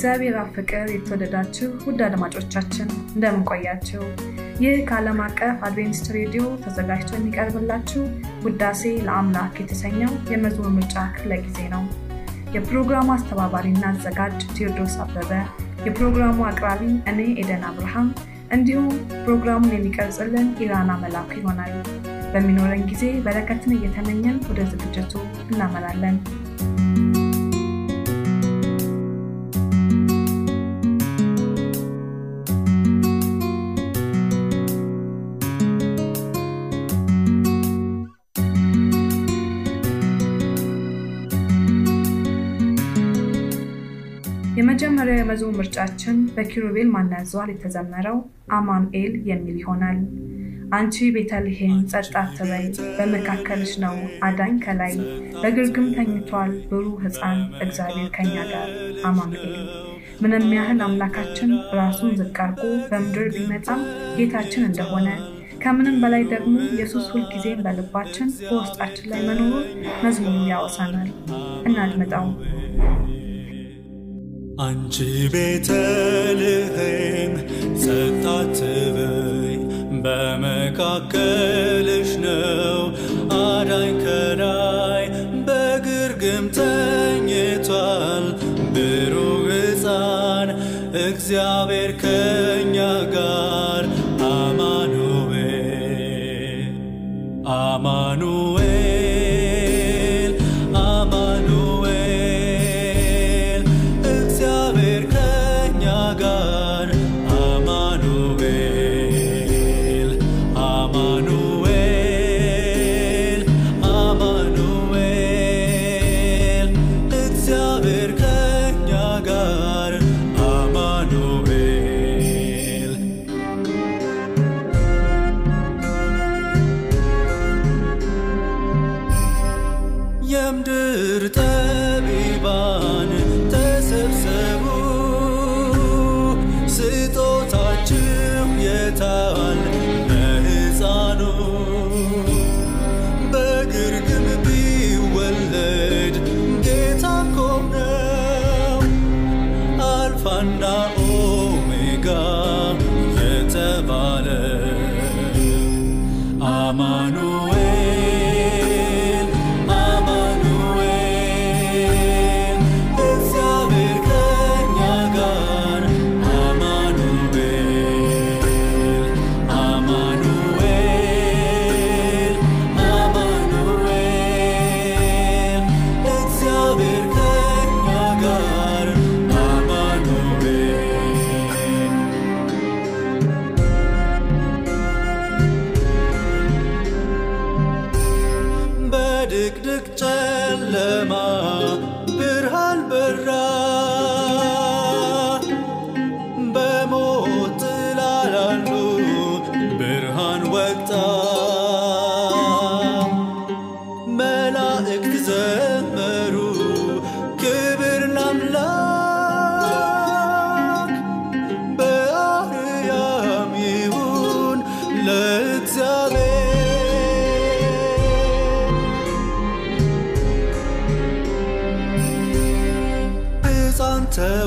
በእግዚአብሔር አብ ፍቅር የተወደዳችሁ ውድ አድማጮቻችን እንደምን ቆያችሁ? ይህ ከዓለም አቀፍ አድቬንቲስት ሬዲዮ ተዘጋጅቶ የሚቀርብላችሁ ውዳሴ ለአምላክ የተሰኘው የመዝሙር ምርጫ ክፍለ ጊዜ ነው። የፕሮግራሙ አስተባባሪና አዘጋጅ ቴዎድሮስ አበበ፣ የፕሮግራሙ አቅራቢ እኔ ኤደን አብርሃም እንዲሁም ፕሮግራሙን የሚቀርጽልን ኢራና መላኩ ይሆናል። በሚኖረን ጊዜ በረከትን እየተመኘን ወደ ዝግጅቱ እናመራለን። የመጀመሪያው የመዝሙር ምርጫችን በኪሩቤል ያዘዋል የተዘመረው አማኑኤል የሚል ይሆናል። አንቺ ቤተልሔም ጸጥ አትበይ፣ በመካከልሽ ነው አዳኝ ከላይ፣ በግርግም ተኝቷል ብሩህ ሕፃን እግዚአብሔር ከኛ ጋር አማኑኤል። ምንም ያህል አምላካችን ራሱን ዝቅ አድርጎ በምድር ቢመጣም ጌታችን እንደሆነ ከምንም በላይ ደግሞ ኢየሱስ ሁልጊዜም በልባችን በውስጣችን ላይ መኖሩን መዝሙሩ ያወሳናል። እናድምጠው። አንቺ ቤተልሔም ጸጥ አትበይ፣ በመካከልሽ ነው አዳኝ ከላይ፣ በግርግም ተኝቷል ብሩህ ሕፃን እግዚአብሔር ከኛ ጋር አማኑኤል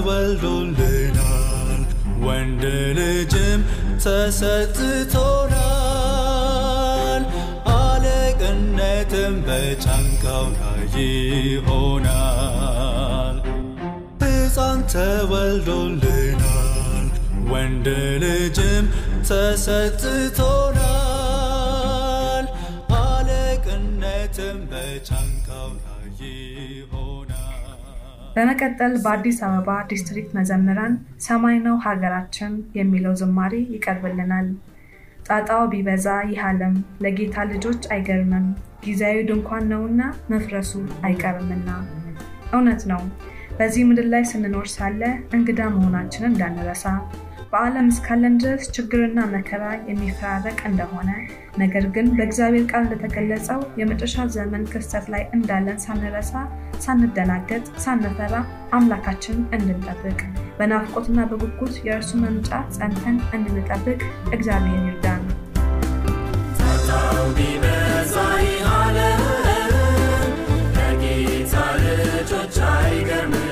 ተወልዶልናል፣ ወንድ ልጅም ተሰጥቶናል። አለቅነትም በጫንቃው ላይ ይሆናል። ሕፃን ተወልዶልናል፣ ወንድ ልጅም ተሰጥቶናል። በመቀጠል በአዲስ አበባ ዲስትሪክት መዘምራን ሰማይ ነው ሀገራችን የሚለው ዝማሬ ይቀርብልናል። ጣጣው ቢበዛ ይህ ዓለም ለጌታ ልጆች አይገርምም፣ ጊዜያዊ ድንኳን ነውና መፍረሱ አይቀርምና። እውነት ነው። በዚህ ምድር ላይ ስንኖር ሳለ እንግዳ መሆናችንን እንዳንረሳ በዓለም እስካለን ድረስ ችግርና መከራ የሚፈራረቅ እንደሆነ ነገር ግን በእግዚአብሔር ቃል እንደተገለጸው የመጨረሻ ዘመን ክስተት ላይ እንዳለን ሳንረሳ፣ ሳንደናገጥ፣ ሳንፈራ አምላካችንን እንድንጠብቅ በናፍቆትና በጉጉት የእርሱ መምጫ ጸንተን እንድንጠብቅ እግዚአብሔር ይርዳን። ቢበዛ ይህ ዓለም ልጆች አይገርምም፣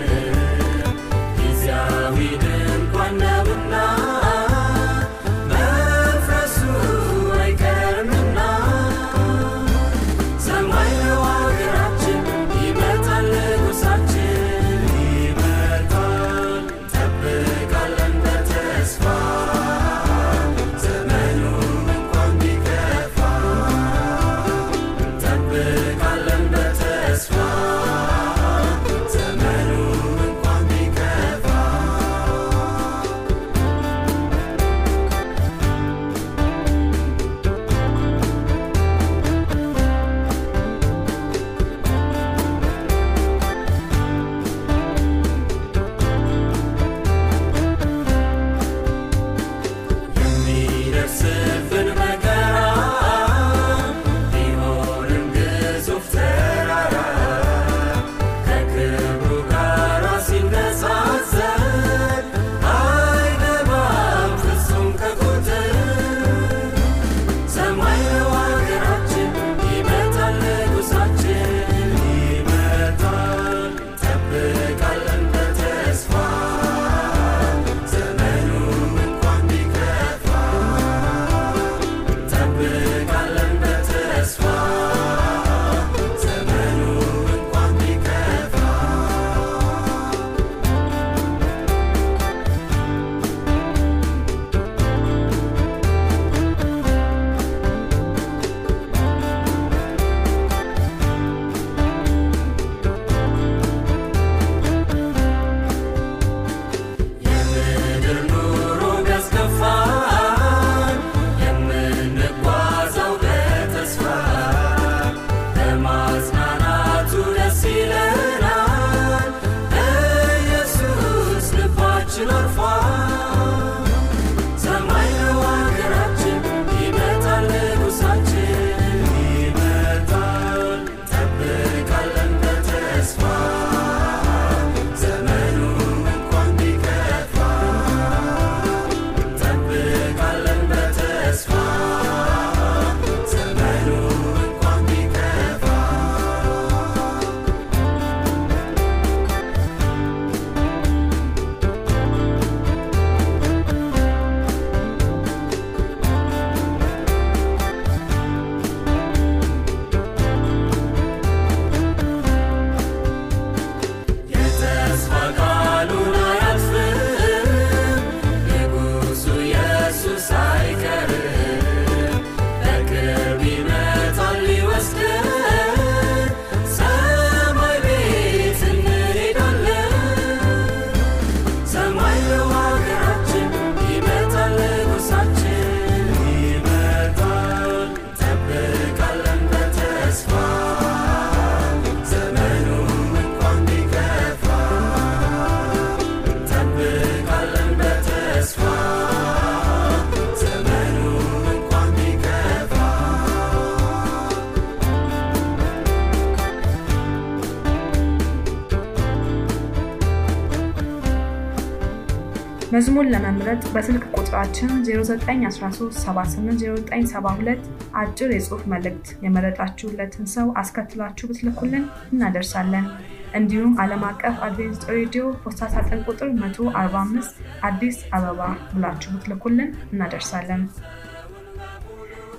መዝሙር ለመምረጥ በስልክ ቁጥራችን 0913780972 አጭር የጽሑፍ መልእክት የመረጣችሁለትን ሰው አስከትላችሁ ብትልኩልን እናደርሳለን። እንዲሁም ዓለም አቀፍ አድቬንቲስት ሬዲዮ ፖስታ ሳጥን ቁጥር 145 አዲስ አበባ ብላችሁ ብትልኩልን እናደርሳለን።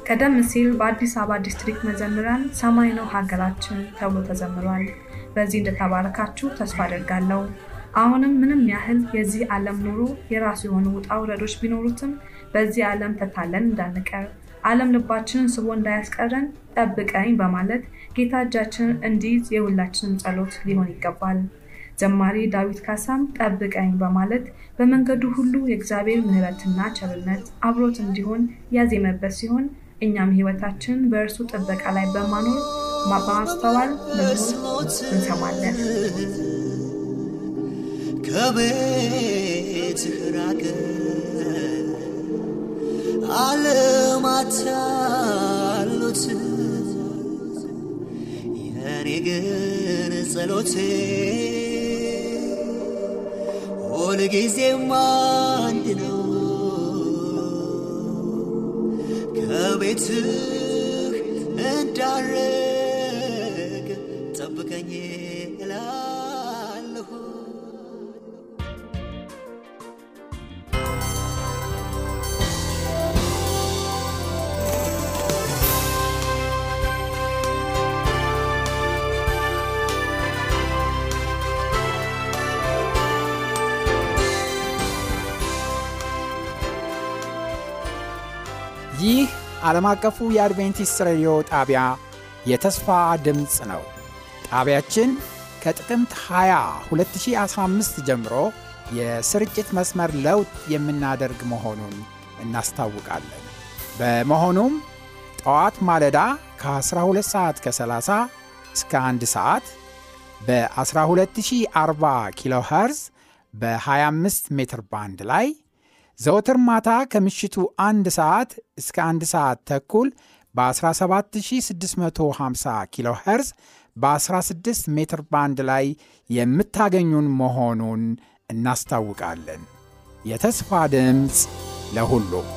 ቀደም ሲል በአዲስ አበባ ዲስትሪክት መዘምራን ሰማይ ነው ሀገራችን ተብሎ ተዘምሯል። በዚህ እንደተባረካችሁ ተስፋ አደርጋለሁ። አሁንም ምንም ያህል የዚህ ዓለም ኑሮ የራሱ የሆኑ ውጣ ውረዶች ቢኖሩትም በዚህ ዓለም ተታለን እንዳንቀር ዓለም ልባችንን ስቦ እንዳያስቀረን ጠብቀኝ በማለት ጌታ እጃችንን እንዲይዝ የሁላችንም ጸሎት ሊሆን ይገባል። ዘማሪ ዳዊት ካሳም ጠብቀኝ በማለት በመንገዱ ሁሉ የእግዚአብሔር ምሕረትና ቸርነት አብሮት እንዲሆን ያዜመበት ሲሆን እኛም ሕይወታችን በእርሱ ጥበቃ ላይ በማኖር በማስተዋል መዝሙር እንሰማለን። ከቤትህ ራቀ። ዓለማት የኔ ግን ጸሎቴ። ሁልጊዜም አንድ ነው። ከቤትህ እንዳረግ ዓለም አቀፉ የአድቬንቲስት ሬዲዮ ጣቢያ የተስፋ ድምፅ ነው። ጣቢያችን ከጥቅምት 20 2015 ጀምሮ የስርጭት መስመር ለውጥ የምናደርግ መሆኑን እናስታውቃለን። በመሆኑም ጠዋት ማለዳ ከ12 ሰዓት ከ30 እስከ 1 ሰዓት በ12040 ኪሎ ኸርዝ በ25 ሜትር ባንድ ላይ ዘወትር ማታ ከምሽቱ አንድ ሰዓት እስከ አንድ ሰዓት ተኩል በ17650 ኪሎ ኸርዝ በ16 ሜትር ባንድ ላይ የምታገኙን መሆኑን እናስታውቃለን። የተስፋ ድምፅ ለሁሉም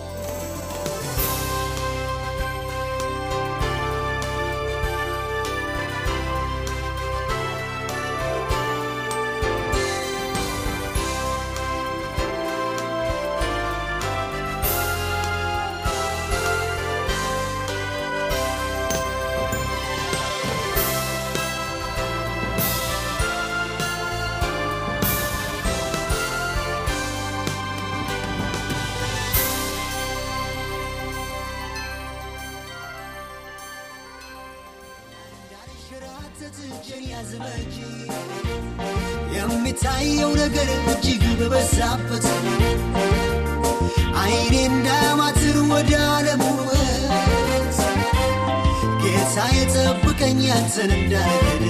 እንዳልገድ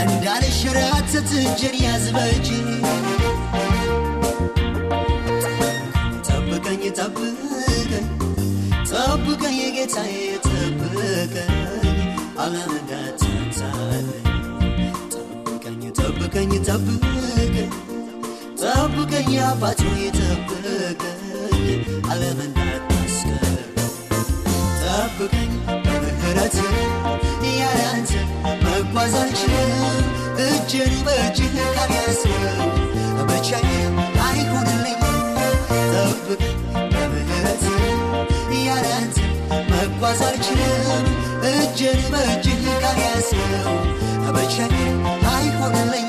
እንዳልሸራተት እጄን ያዝ ጠብቀኝ ጠብቀኝ ጠብቀኝ ጌታዬ ጠብቀኝ ዓለም እንዳትንሳለኝ ጠብቀኝ ጠብቀኝ ጠብቀኝ ጠብቀኝ አባቶ ጠብቀኝ እንዳታስቀር ጠብቀኝ በምህረት ያለ አንተ መጓዝ አልችልም እጅን በእጅህ ካልያዝከው ብቻዬን አይሆንልኝ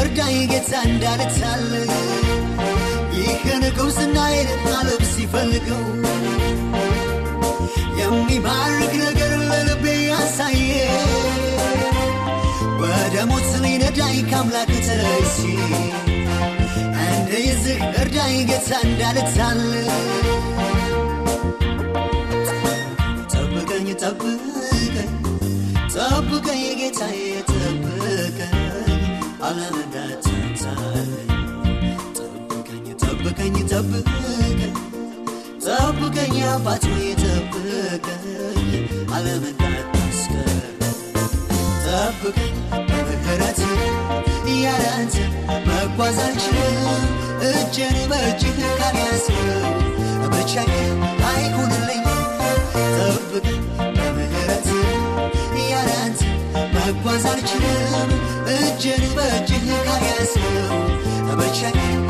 እርዳኝ ጌታ እንዳልታል ይህን ጉብዝናዬን ዓለም ሲፈልገው የሚማርክ ነገር ለልቤ ያሳየ ወደ ሞት ሊነዳኝ ከአምላክ ተለይቼ እንደ ይዝህ እርዳኝ ጌታ እንዳልታል ጠብቀኝ ጠብቀኝ ጠብቀኝ ጌታዬ ዓለም እንዳትንሳለኝ ጠብቀኝ ጠብቀኝ ጠብቀኝ ጠብቀኝ በምህረት ያለ አንተ መጓዝ አልችልም። እጄን በእጅህ ካልያዝከው ብቻዬን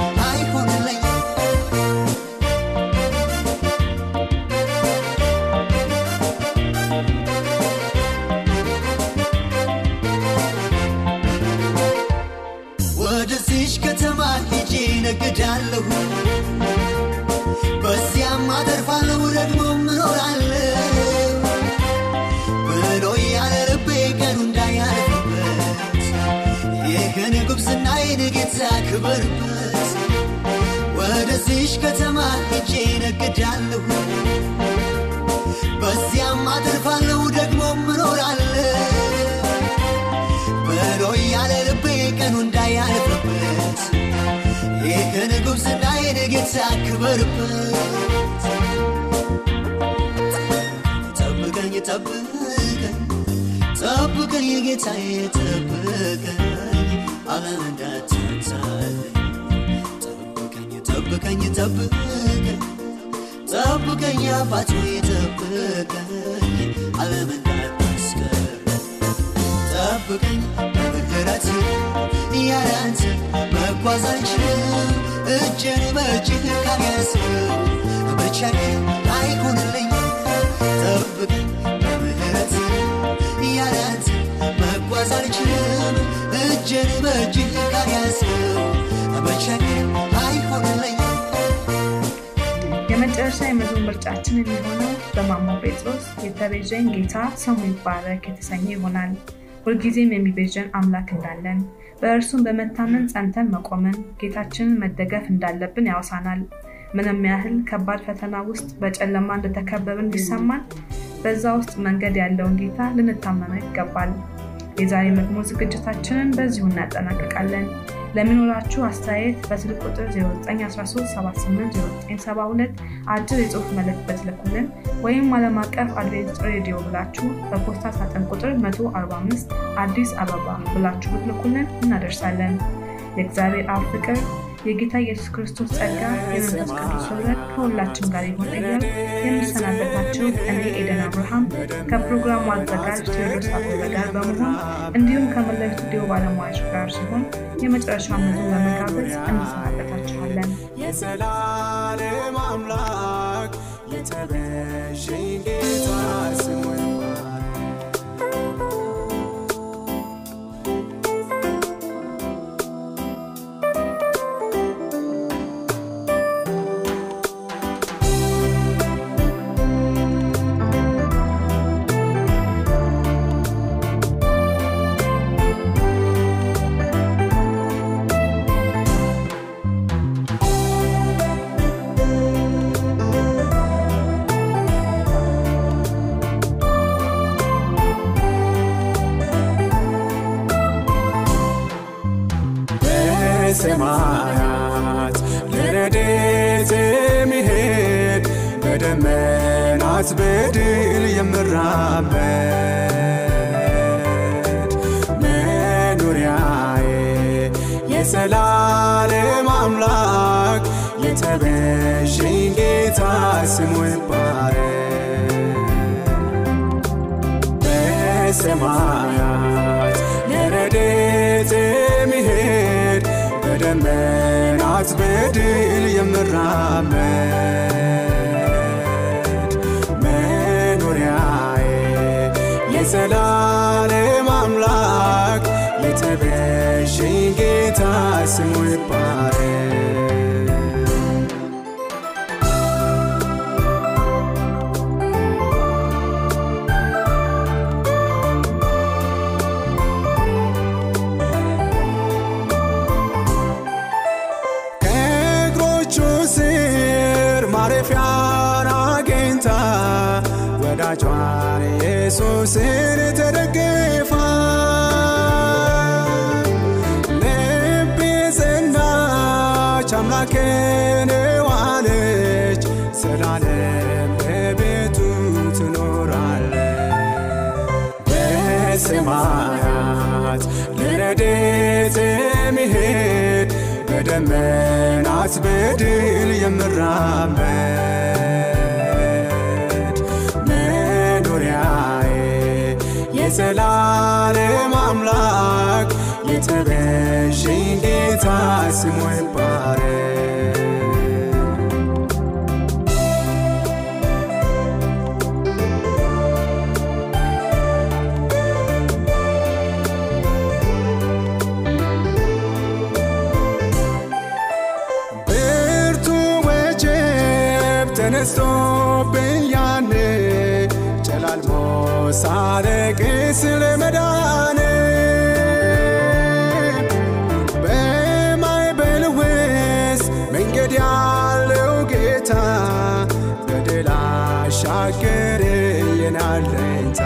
ጉብዝናዬን ጌታ ክበርበት ወደዚሽ ከተማ ሄጄ ነግዳለሁ። በዚያም አተርፋለሁ ደግሞ እኖራለሁ። ብሎ ያለ ልቤ ቀኑ እንዳያልፍበት ይህን ጉብዝናዬን ጌታ ጠብቀኝ ጠብቀኝ ጠብቀኝ ጌታዬ ጠብቀኝ። እንዳትንሳለኝ ጠብቀኝ ጠብቀኝ ጠብቀኝ አባት ሆይ ጠብቀኝ ዓለም እንዳታስቀር ጠብቀኝ በምህረት ያለ አንተ መጓዝ አልችልም እጄን በእጅህ ካልያዝከው ብቻዬን አይሆንልኝ አይሆንልኝ የመጨረሻ የመዝሙር ምርጫችን የሚሆነው በማሞ ጴጥሮስ የተቤዠኝ ጌታ ስሙ ይባረክ የተሰኘ ይሆናል። ሁልጊዜም የሚቤዠን አምላክ እንዳለን በእርሱም በመታመን ጸንተን መቆምን ጌታችንን መደገፍ እንዳለብን ያወሳናል። ምንም ያህል ከባድ ፈተና ውስጥ በጨለማ እንደተከበብን ቢሰማን በዛ ውስጥ መንገድ ያለውን ጌታ ልንታመነው ይገባል። የዛሬ መዝሙር ዝግጅታችንን በዚሁ እናጠናቅቃለን። ለሚኖራችሁ አስተያየት በስልክ ቁጥር 0913780972 አጭር የጽሑፍ መልእክት በትልኩልን ወይም ዓለም አቀፍ አድቬንቲስት ሬዲዮ ብላችሁ በፖስታ ሳጥን ቁጥር 145 አዲስ አበባ ብላችሁ ብትልኩልን እናደርሳለን። የእግዚአብሔር አብ ፍቅር የጌታ ኢየሱስ ክርስቶስ ጸጋ የመንፈስ ቅዱስ ኅብረት ከሁላችን ጋር ይሁን እያል የምሰናበታችሁ እኔ ኤደን አብርሃም ከፕሮግራሙ አዘጋጅ ቴዎድሮስ አበበ ጋር በመሆን እንዲሁም ከመላው ስቱዲዮ ባለሙያዎች ጋር ሲሆን የመጨረሻ መዝሙር በመጋበዝ እንሰናበታችኋለን። የዘላለም አምላክ የተቤዠኝ በሰማያት ለረድኤት የሚሄድ በደመናት በድል የምራመድ መኖሪያዬ የዘላለም አምላክ የተቤዠኝ ጌታ ስሙ ይባረክ። በሰማያት በደመናት በድል የምራመድ መኖሪያዬ የዘላለም አምላክ የተቤዠኝ ጌታ ስሙ ይባረክ። ለረድኤት የሚሄድ በደመናት በድል የምራመድ መኖሪያዬ የዘላለም አምላክ የተቤዠኝ ጌታ ስሙ ይባረክ። ሳለቅስ ለመዳን በማዕበል ውስጥ መንገድ ያለው ጌታ በድል አሻገረኝ አለኝታ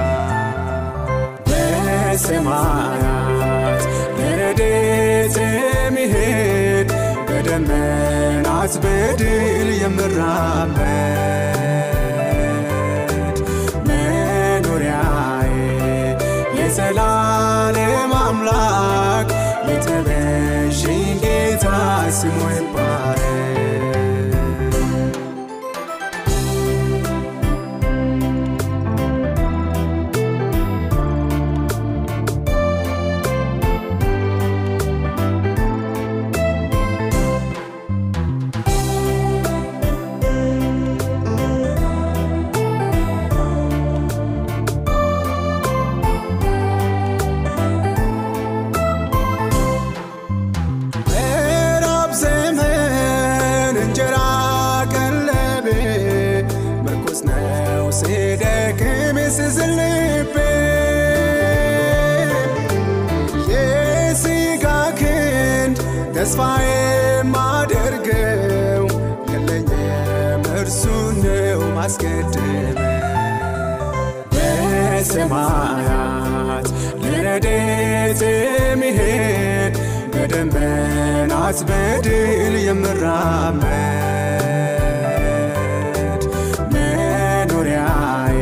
በሰማያት ለረድኤት የሚሄድ በደመናት በድል የምራመድ ክንድ ተስፋ የማደርገው የለኝም እርሱ ነው ማስቀድመው በሰማያት ለረድኤት የሚሄድ በደመናት በድል የምራመድ መኖሪያዬ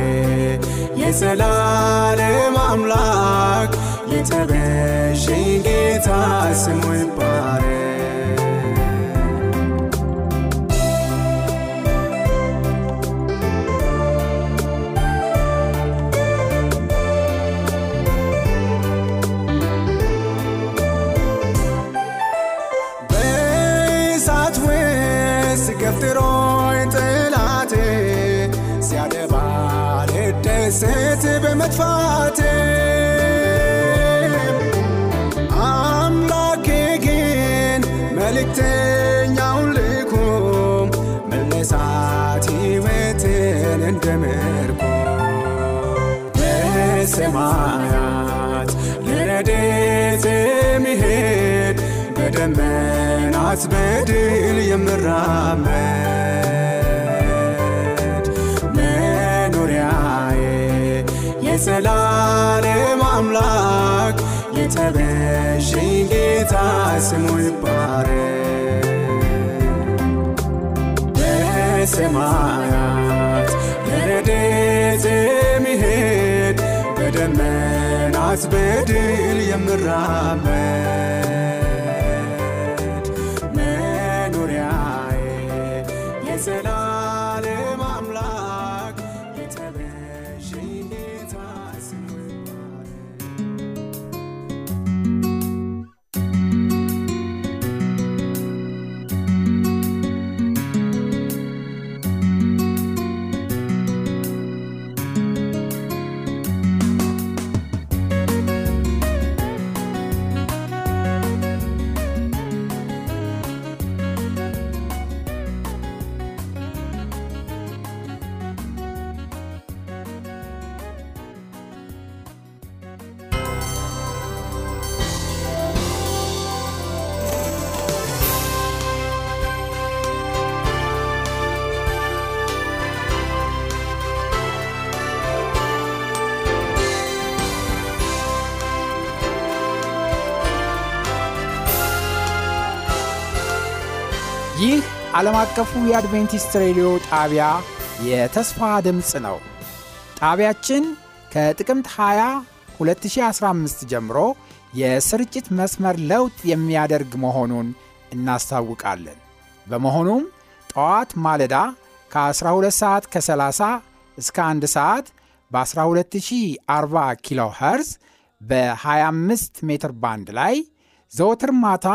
የዘላለም አምላክ የተቤዠኝ ጌታ ስሙ ይባረክ። በእሳት ውስጥ ገፍትሮኝ ጠላቴ ሲያደባ ልደሰት በመጥፋቴ መለሳት ሕይወትን እንደ ምርኮ በሰማያት ለረድኤት የሚሄድ በደመናት በድል የምራመድ መኖሪያዬ የዘላለም አምላክ የተቤዠኝ ጌታ ስሙ ይባረክ። በሰማያት ለረድኤት የሚሄድ በደመናት በድል የምራመድ ይህ ዓለም አቀፉ የአድቬንቲስት ሬዲዮ ጣቢያ የተስፋ ድምፅ ነው። ጣቢያችን ከጥቅምት 20 2015 ጀምሮ የስርጭት መስመር ለውጥ የሚያደርግ መሆኑን እናስታውቃለን። በመሆኑም ጠዋት ማለዳ ከ12 ሰዓት ከ30 እስከ 1 ሰዓት በ12040 ኪሎ ኸርዝ በ25 ሜትር ባንድ ላይ ዘወትር ማታ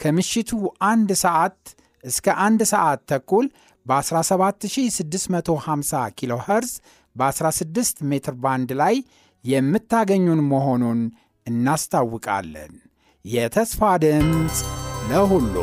ከምሽቱ አንድ ሰዓት እስከ አንድ ሰዓት ተኩል በ17650 ኪሎ ኸርዝ በ16 ሜትር ባንድ ላይ የምታገኙን መሆኑን እናስታውቃለን። የተስፋ ድምፅ ለሁሉ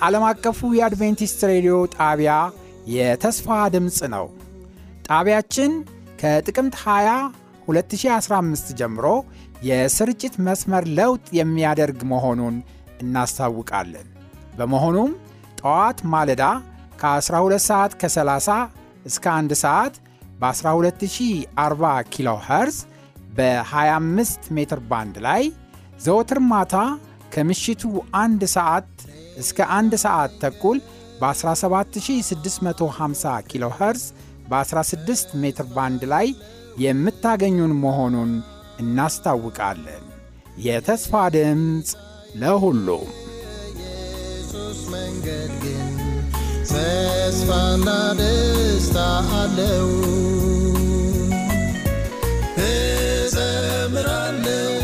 ዓለም አቀፉ የአድቬንቲስት ሬዲዮ ጣቢያ የተስፋ ድምፅ ነው። ጣቢያችን ከጥቅምት 20 2015 ጀምሮ የስርጭት መስመር ለውጥ የሚያደርግ መሆኑን እናስታውቃለን። በመሆኑም ጠዋት ማለዳ ከ12 ሰዓት ከ30 እስከ 1 ሰዓት በ12040 ኪሎ ኸርዝ በ25 ሜትር ባንድ ላይ ዘወትር ማታ ከምሽቱ አንድ ሰዓት እስከ አንድ ሰዓት ተኩል በ17650 ኪሎ ኸርዝ በ16 ሜትር ባንድ ላይ የምታገኙን መሆኑን እናስታውቃለን። የተስፋ ድምፅ ለሁሉም የኢየሱስ መንገድ ግን ተስፋና ደስታ አለው። እዘምራለሁ